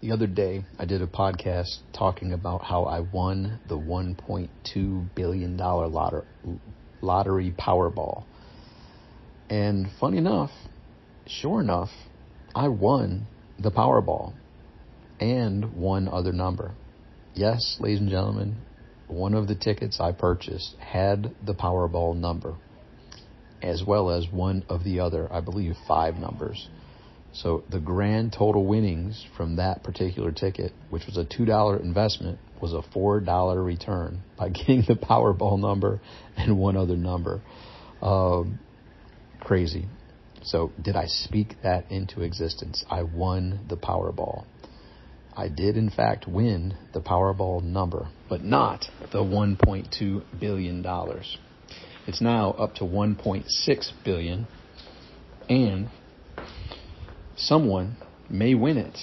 The other day, I did a podcast talking about how I won the $1.2 billion lotter- lottery Powerball. And funny enough, sure enough, I won the Powerball and one other number. Yes, ladies and gentlemen, one of the tickets I purchased had the Powerball number, as well as one of the other, I believe, five numbers. So the grand total winnings from that particular ticket, which was a $2 investment, was a $4 return by getting the Powerball number and one other number. Um, crazy. So did I speak that into existence? I won the Powerball. I did in fact win the Powerball number, but not the 1.2 billion dollars. It's now up to 1.6 billion and someone may win it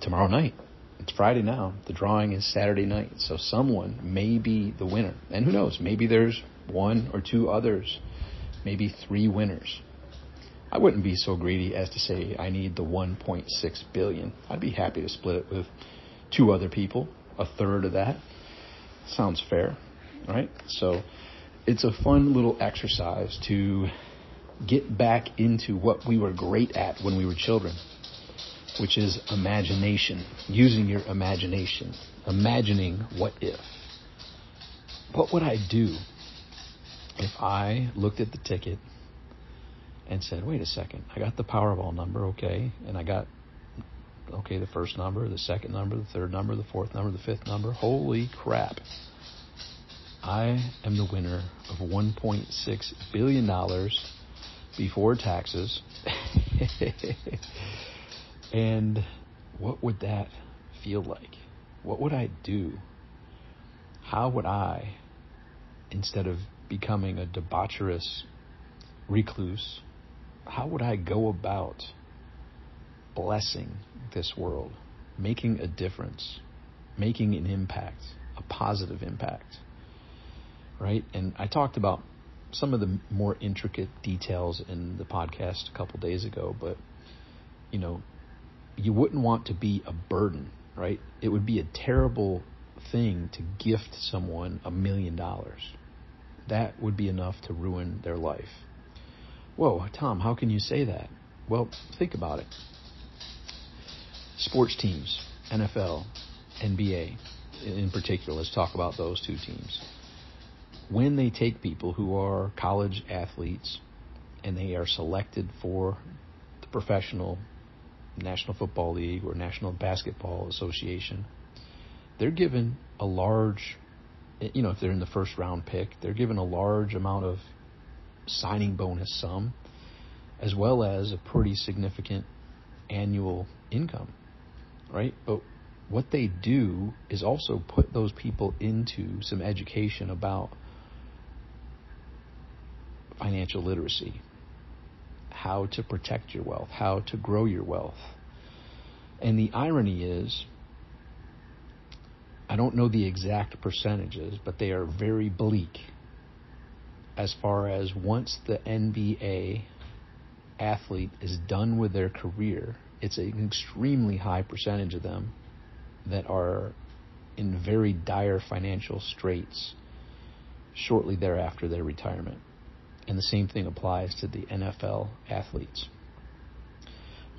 tomorrow night. It's Friday now. The drawing is Saturday night. So someone may be the winner. And who knows? Maybe there's one or two others. Maybe three winners. I wouldn't be so greedy as to say I need the 1.6 billion. I'd be happy to split it with two other people, a third of that. Sounds fair, right? So it's a fun little exercise to get back into what we were great at when we were children, which is imagination, using your imagination, imagining what if. What would I do if I looked at the ticket and said, wait a second, I got the Powerball number, okay, and I got, okay, the first number, the second number, the third number, the fourth number, the fifth number. Holy crap. I am the winner of $1.6 billion before taxes. and what would that feel like? What would I do? How would I, instead of becoming a debaucherous recluse, how would I go about blessing this world, making a difference, making an impact, a positive impact? Right? And I talked about some of the more intricate details in the podcast a couple days ago, but you know, you wouldn't want to be a burden, right? It would be a terrible thing to gift someone a million dollars. That would be enough to ruin their life. Whoa, Tom, how can you say that? Well, think about it. Sports teams, NFL, NBA in particular, let's talk about those two teams. When they take people who are college athletes and they are selected for the professional National Football League or National Basketball Association, they're given a large, you know, if they're in the first round pick, they're given a large amount of signing bonus sum, as well as a pretty significant annual income, right? But what they do is also put those people into some education about financial literacy, how to protect your wealth, how to grow your wealth. And the irony is, I don't know the exact percentages, but they are very bleak as far as once the NBA athlete is done with their career, it's an extremely high percentage of them that are in very dire financial straits shortly thereafter their retirement. And the same thing applies to the NFL athletes.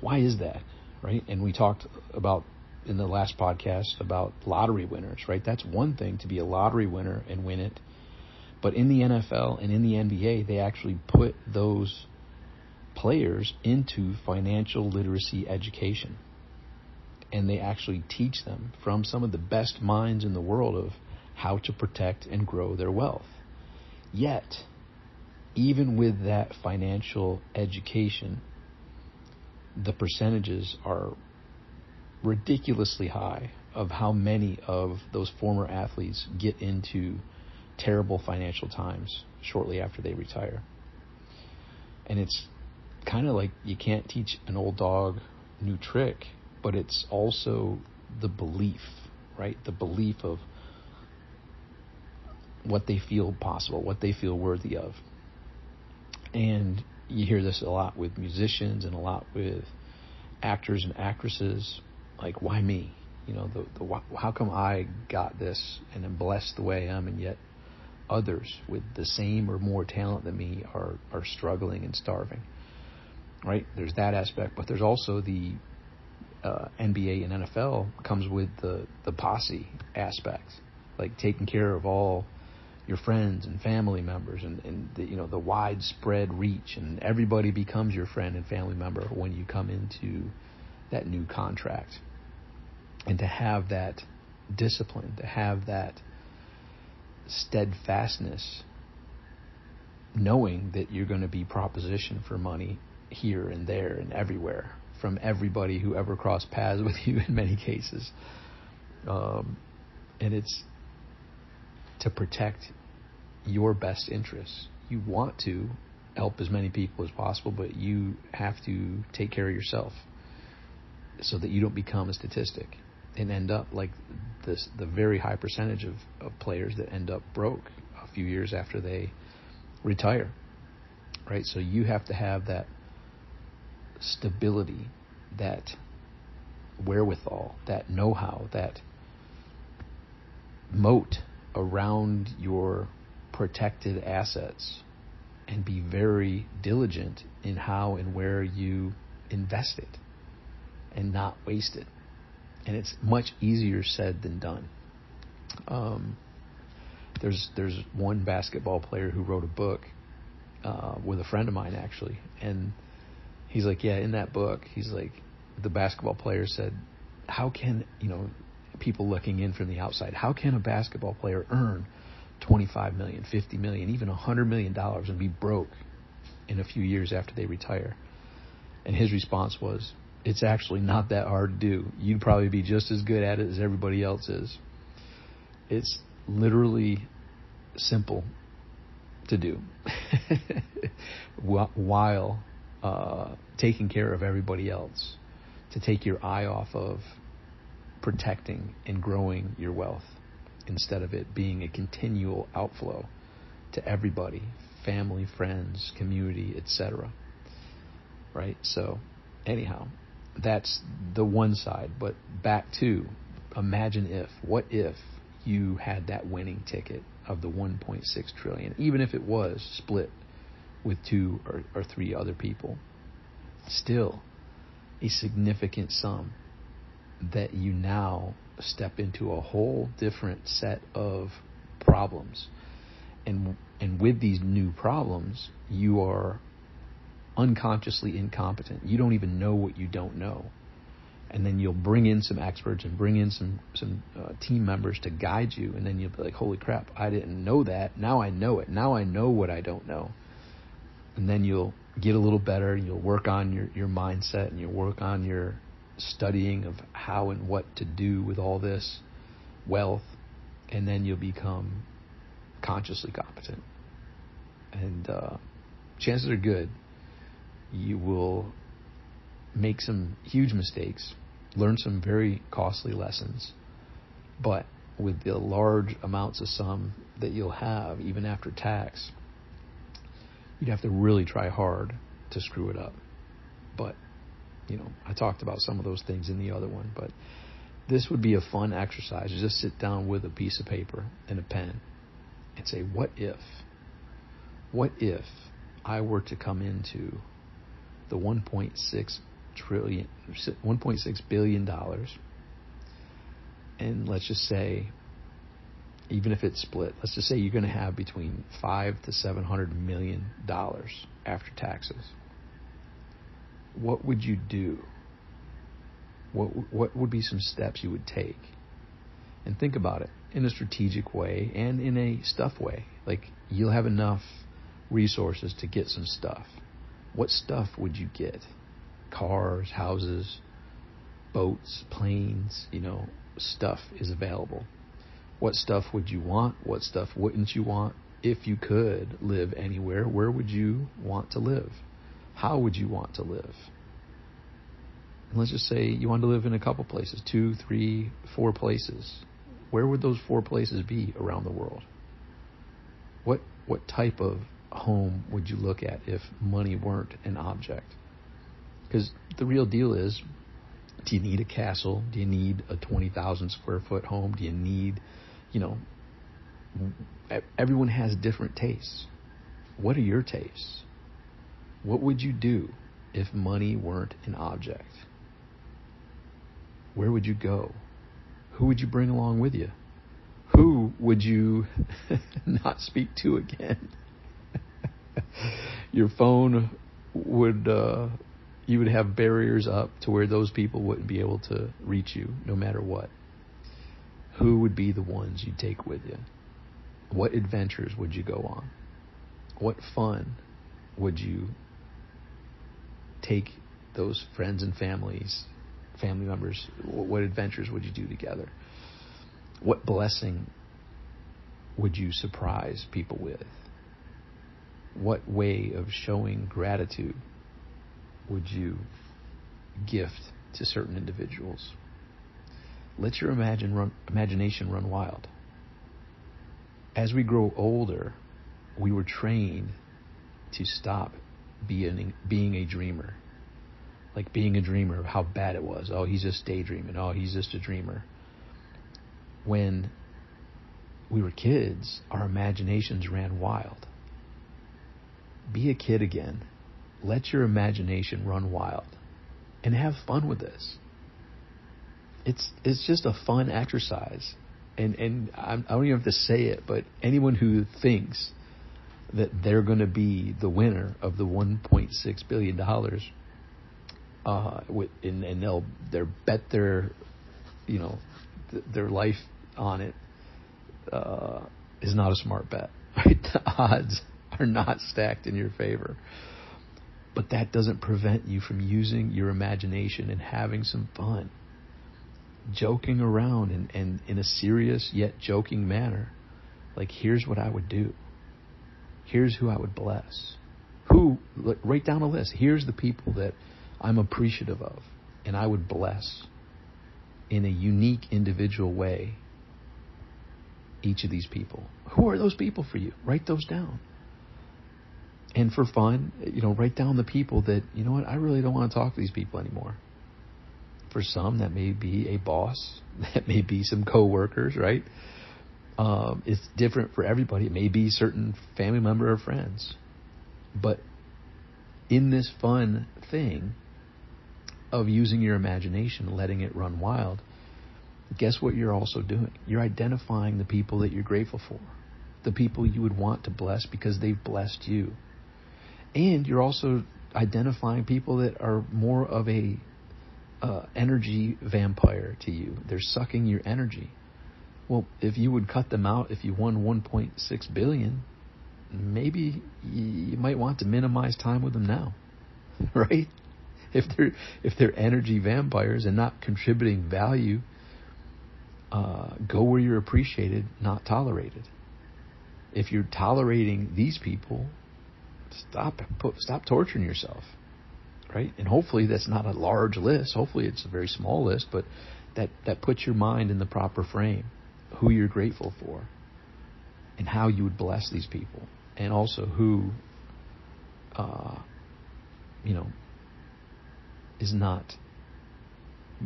Why is that? Right? And we talked about in the last podcast about lottery winners, right? That's one thing to be a lottery winner and win it but in the NFL and in the NBA, they actually put those players into financial literacy education. And they actually teach them from some of the best minds in the world of how to protect and grow their wealth. Yet, even with that financial education, the percentages are ridiculously high of how many of those former athletes get into terrible financial times shortly after they retire. And it's kind of like you can't teach an old dog new trick, but it's also the belief, right? The belief of what they feel possible, what they feel worthy of. And you hear this a lot with musicians and a lot with actors and actresses. like why me? You know, the the how come I got this and am blessed the way I am, and yet others with the same or more talent than me are are struggling and starving. Right? There's that aspect, but there's also the uh, NBA and NFL comes with the the posse aspect, like taking care of all your friends and family members and, and the, you know the widespread reach and everybody becomes your friend and family member when you come into that new contract. And to have that discipline to have that steadfastness knowing that you're going to be propositioned for money here and there and everywhere from everybody who ever crossed paths with you in many cases. Um, and it's to protect your best interests. You want to help as many people as possible, but you have to take care of yourself so that you don't become a statistic and end up like this the very high percentage of, of players that end up broke a few years after they retire. Right? So you have to have that stability, that wherewithal, that know how, that moat around your protected assets and be very diligent in how and where you invest it and not waste it. And it's much easier said than done. Um, there's there's one basketball player who wrote a book uh, with a friend of mine actually, and he's like, yeah, in that book, he's like, the basketball player said, how can you know people looking in from the outside, how can a basketball player earn 25 million, 50 million, even 100 million dollars and be broke in a few years after they retire? And his response was, it's actually not that hard to do. You'd probably be just as good at it as everybody else is. It's literally simple to do while uh, taking care of everybody else, to take your eye off of protecting and growing your wealth instead of it being a continual outflow to everybody family, friends, community, etc. Right? So, anyhow, that's the one side. But back to imagine if, what if you had that winning ticket of the 1.6 trillion, even if it was split with two or, or three other people, still a significant sum that you now step into a whole different set of problems. And and with these new problems, you are unconsciously incompetent. You don't even know what you don't know. And then you'll bring in some experts and bring in some some uh, team members to guide you, and then you'll be like, "Holy crap! I didn't know that. Now I know it. Now I know what I don't know." And then you'll get a little better, you'll work on your your mindset, and you'll work on your studying of how and what to do with all this wealth, and then you'll become consciously competent. And uh, chances are good you will make some huge mistakes, learn some very costly lessons, but with the large amounts of sum that you'll have, even after tax, you'd have to really try hard to screw it up. But you know, I talked about some of those things in the other one, but this would be a fun exercise. Just sit down with a piece of paper and a pen and say, what if? What if I were to come into the 1.6 trillion, 1.6 billion dollars, and let's just say, even if it's split, let's just say you're going to have between five to seven hundred million dollars after taxes what would you do? What what would be some steps you would take? And think about it in a strategic way and in a stuff way. Like you'll have enough resources to get some stuff. What stuff would you get? Cars, houses, boats, planes, you know, stuff is available. What stuff would you want? What stuff wouldn't you want? If you could live anywhere, where would you want to live? How would you want to live? And let's just say you want to live in a couple places, two, three, four places. Where would those four places be around the world? What what type of home would you look at if money weren't an object? Because the real deal is Do you need a castle? Do you need a 20,000 square foot home? Do you need, you know, everyone has different tastes. What are your tastes? What would you do if money weren't an object? Where would you go? Who would you bring along with you? Who would you not speak to again? Your phone would uh, you would have barriers up to where those people wouldn't be able to reach you no matter what. Who would be the ones you'd take with you? What adventures would you go on? What fun would you take those friends and families, family members? What adventures would you do together? What blessing would you surprise people with? What way of showing gratitude would you gift to certain individuals? Let your imagine run, imagination run wild. As we grow older, we were trained to stop being being a dreamer. Like being a dreamer how bad it was. Oh, he's just daydreaming. Oh, he's just a dreamer. When we were kids, our imaginations ran wild. Be a kid again. Let your imagination run wild and have fun with this. It's it's just a fun exercise. And and I'm, I do not even have to say it, but anyone who thinks that they're going to be the winner of the 1.6 billion dollars, uh, with and, and they'll they'll bet their, you know, th- their life on it, uh, is not a smart bet. Right? The odds are not stacked in your favor. But that doesn't prevent you from using your imagination and having some fun. Joking around and, and in a serious yet joking manner. Like, here's what I would do. Here's who I would bless. Who, write down a list. Here's the people that I'm appreciative of and I would bless in a unique individual way each of these people. Who are those people for you? Write those down. And for fun, you know, write down the people that, you know what, I really don't want to talk to these people anymore. For some, that may be a boss, that may be some coworkers, right? Um, it's different for everybody. It may be certain family member or friends. But in this fun thing of using your imagination, letting it run wild, guess what you're also doing? You're identifying the people that you're grateful for, the people you would want to bless because they've blessed you. And you're also identifying people that are more of a uh, energy vampire to you. They're sucking your energy. Well, if you would cut them out, if you won 1.6 billion, maybe you might want to minimize time with them now, right? If they're if they're energy vampires and not contributing value, uh, go where you're appreciated, not tolerated. If you're tolerating these people, stop put, stop torturing yourself, right? And hopefully that's not a large list. Hopefully it's a very small list, but that that puts your mind in the proper frame who you're grateful for and how you would bless these people, and also who, uh, you know, is not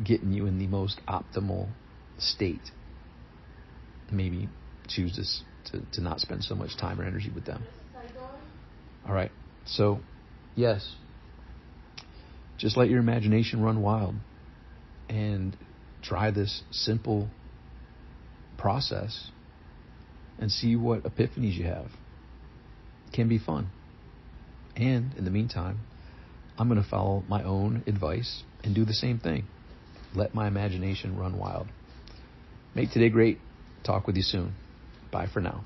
getting you in the most optimal state. Maybe choose to, to not spend so much time or energy with them. All right. So, yes, just let your imagination run wild and try this simple process and see what epiphanies you have. It can be fun. And in the meantime, I'm going to follow my own advice and do the same thing. Let my imagination run wild. Make today great. Talk with you soon. Bye for now.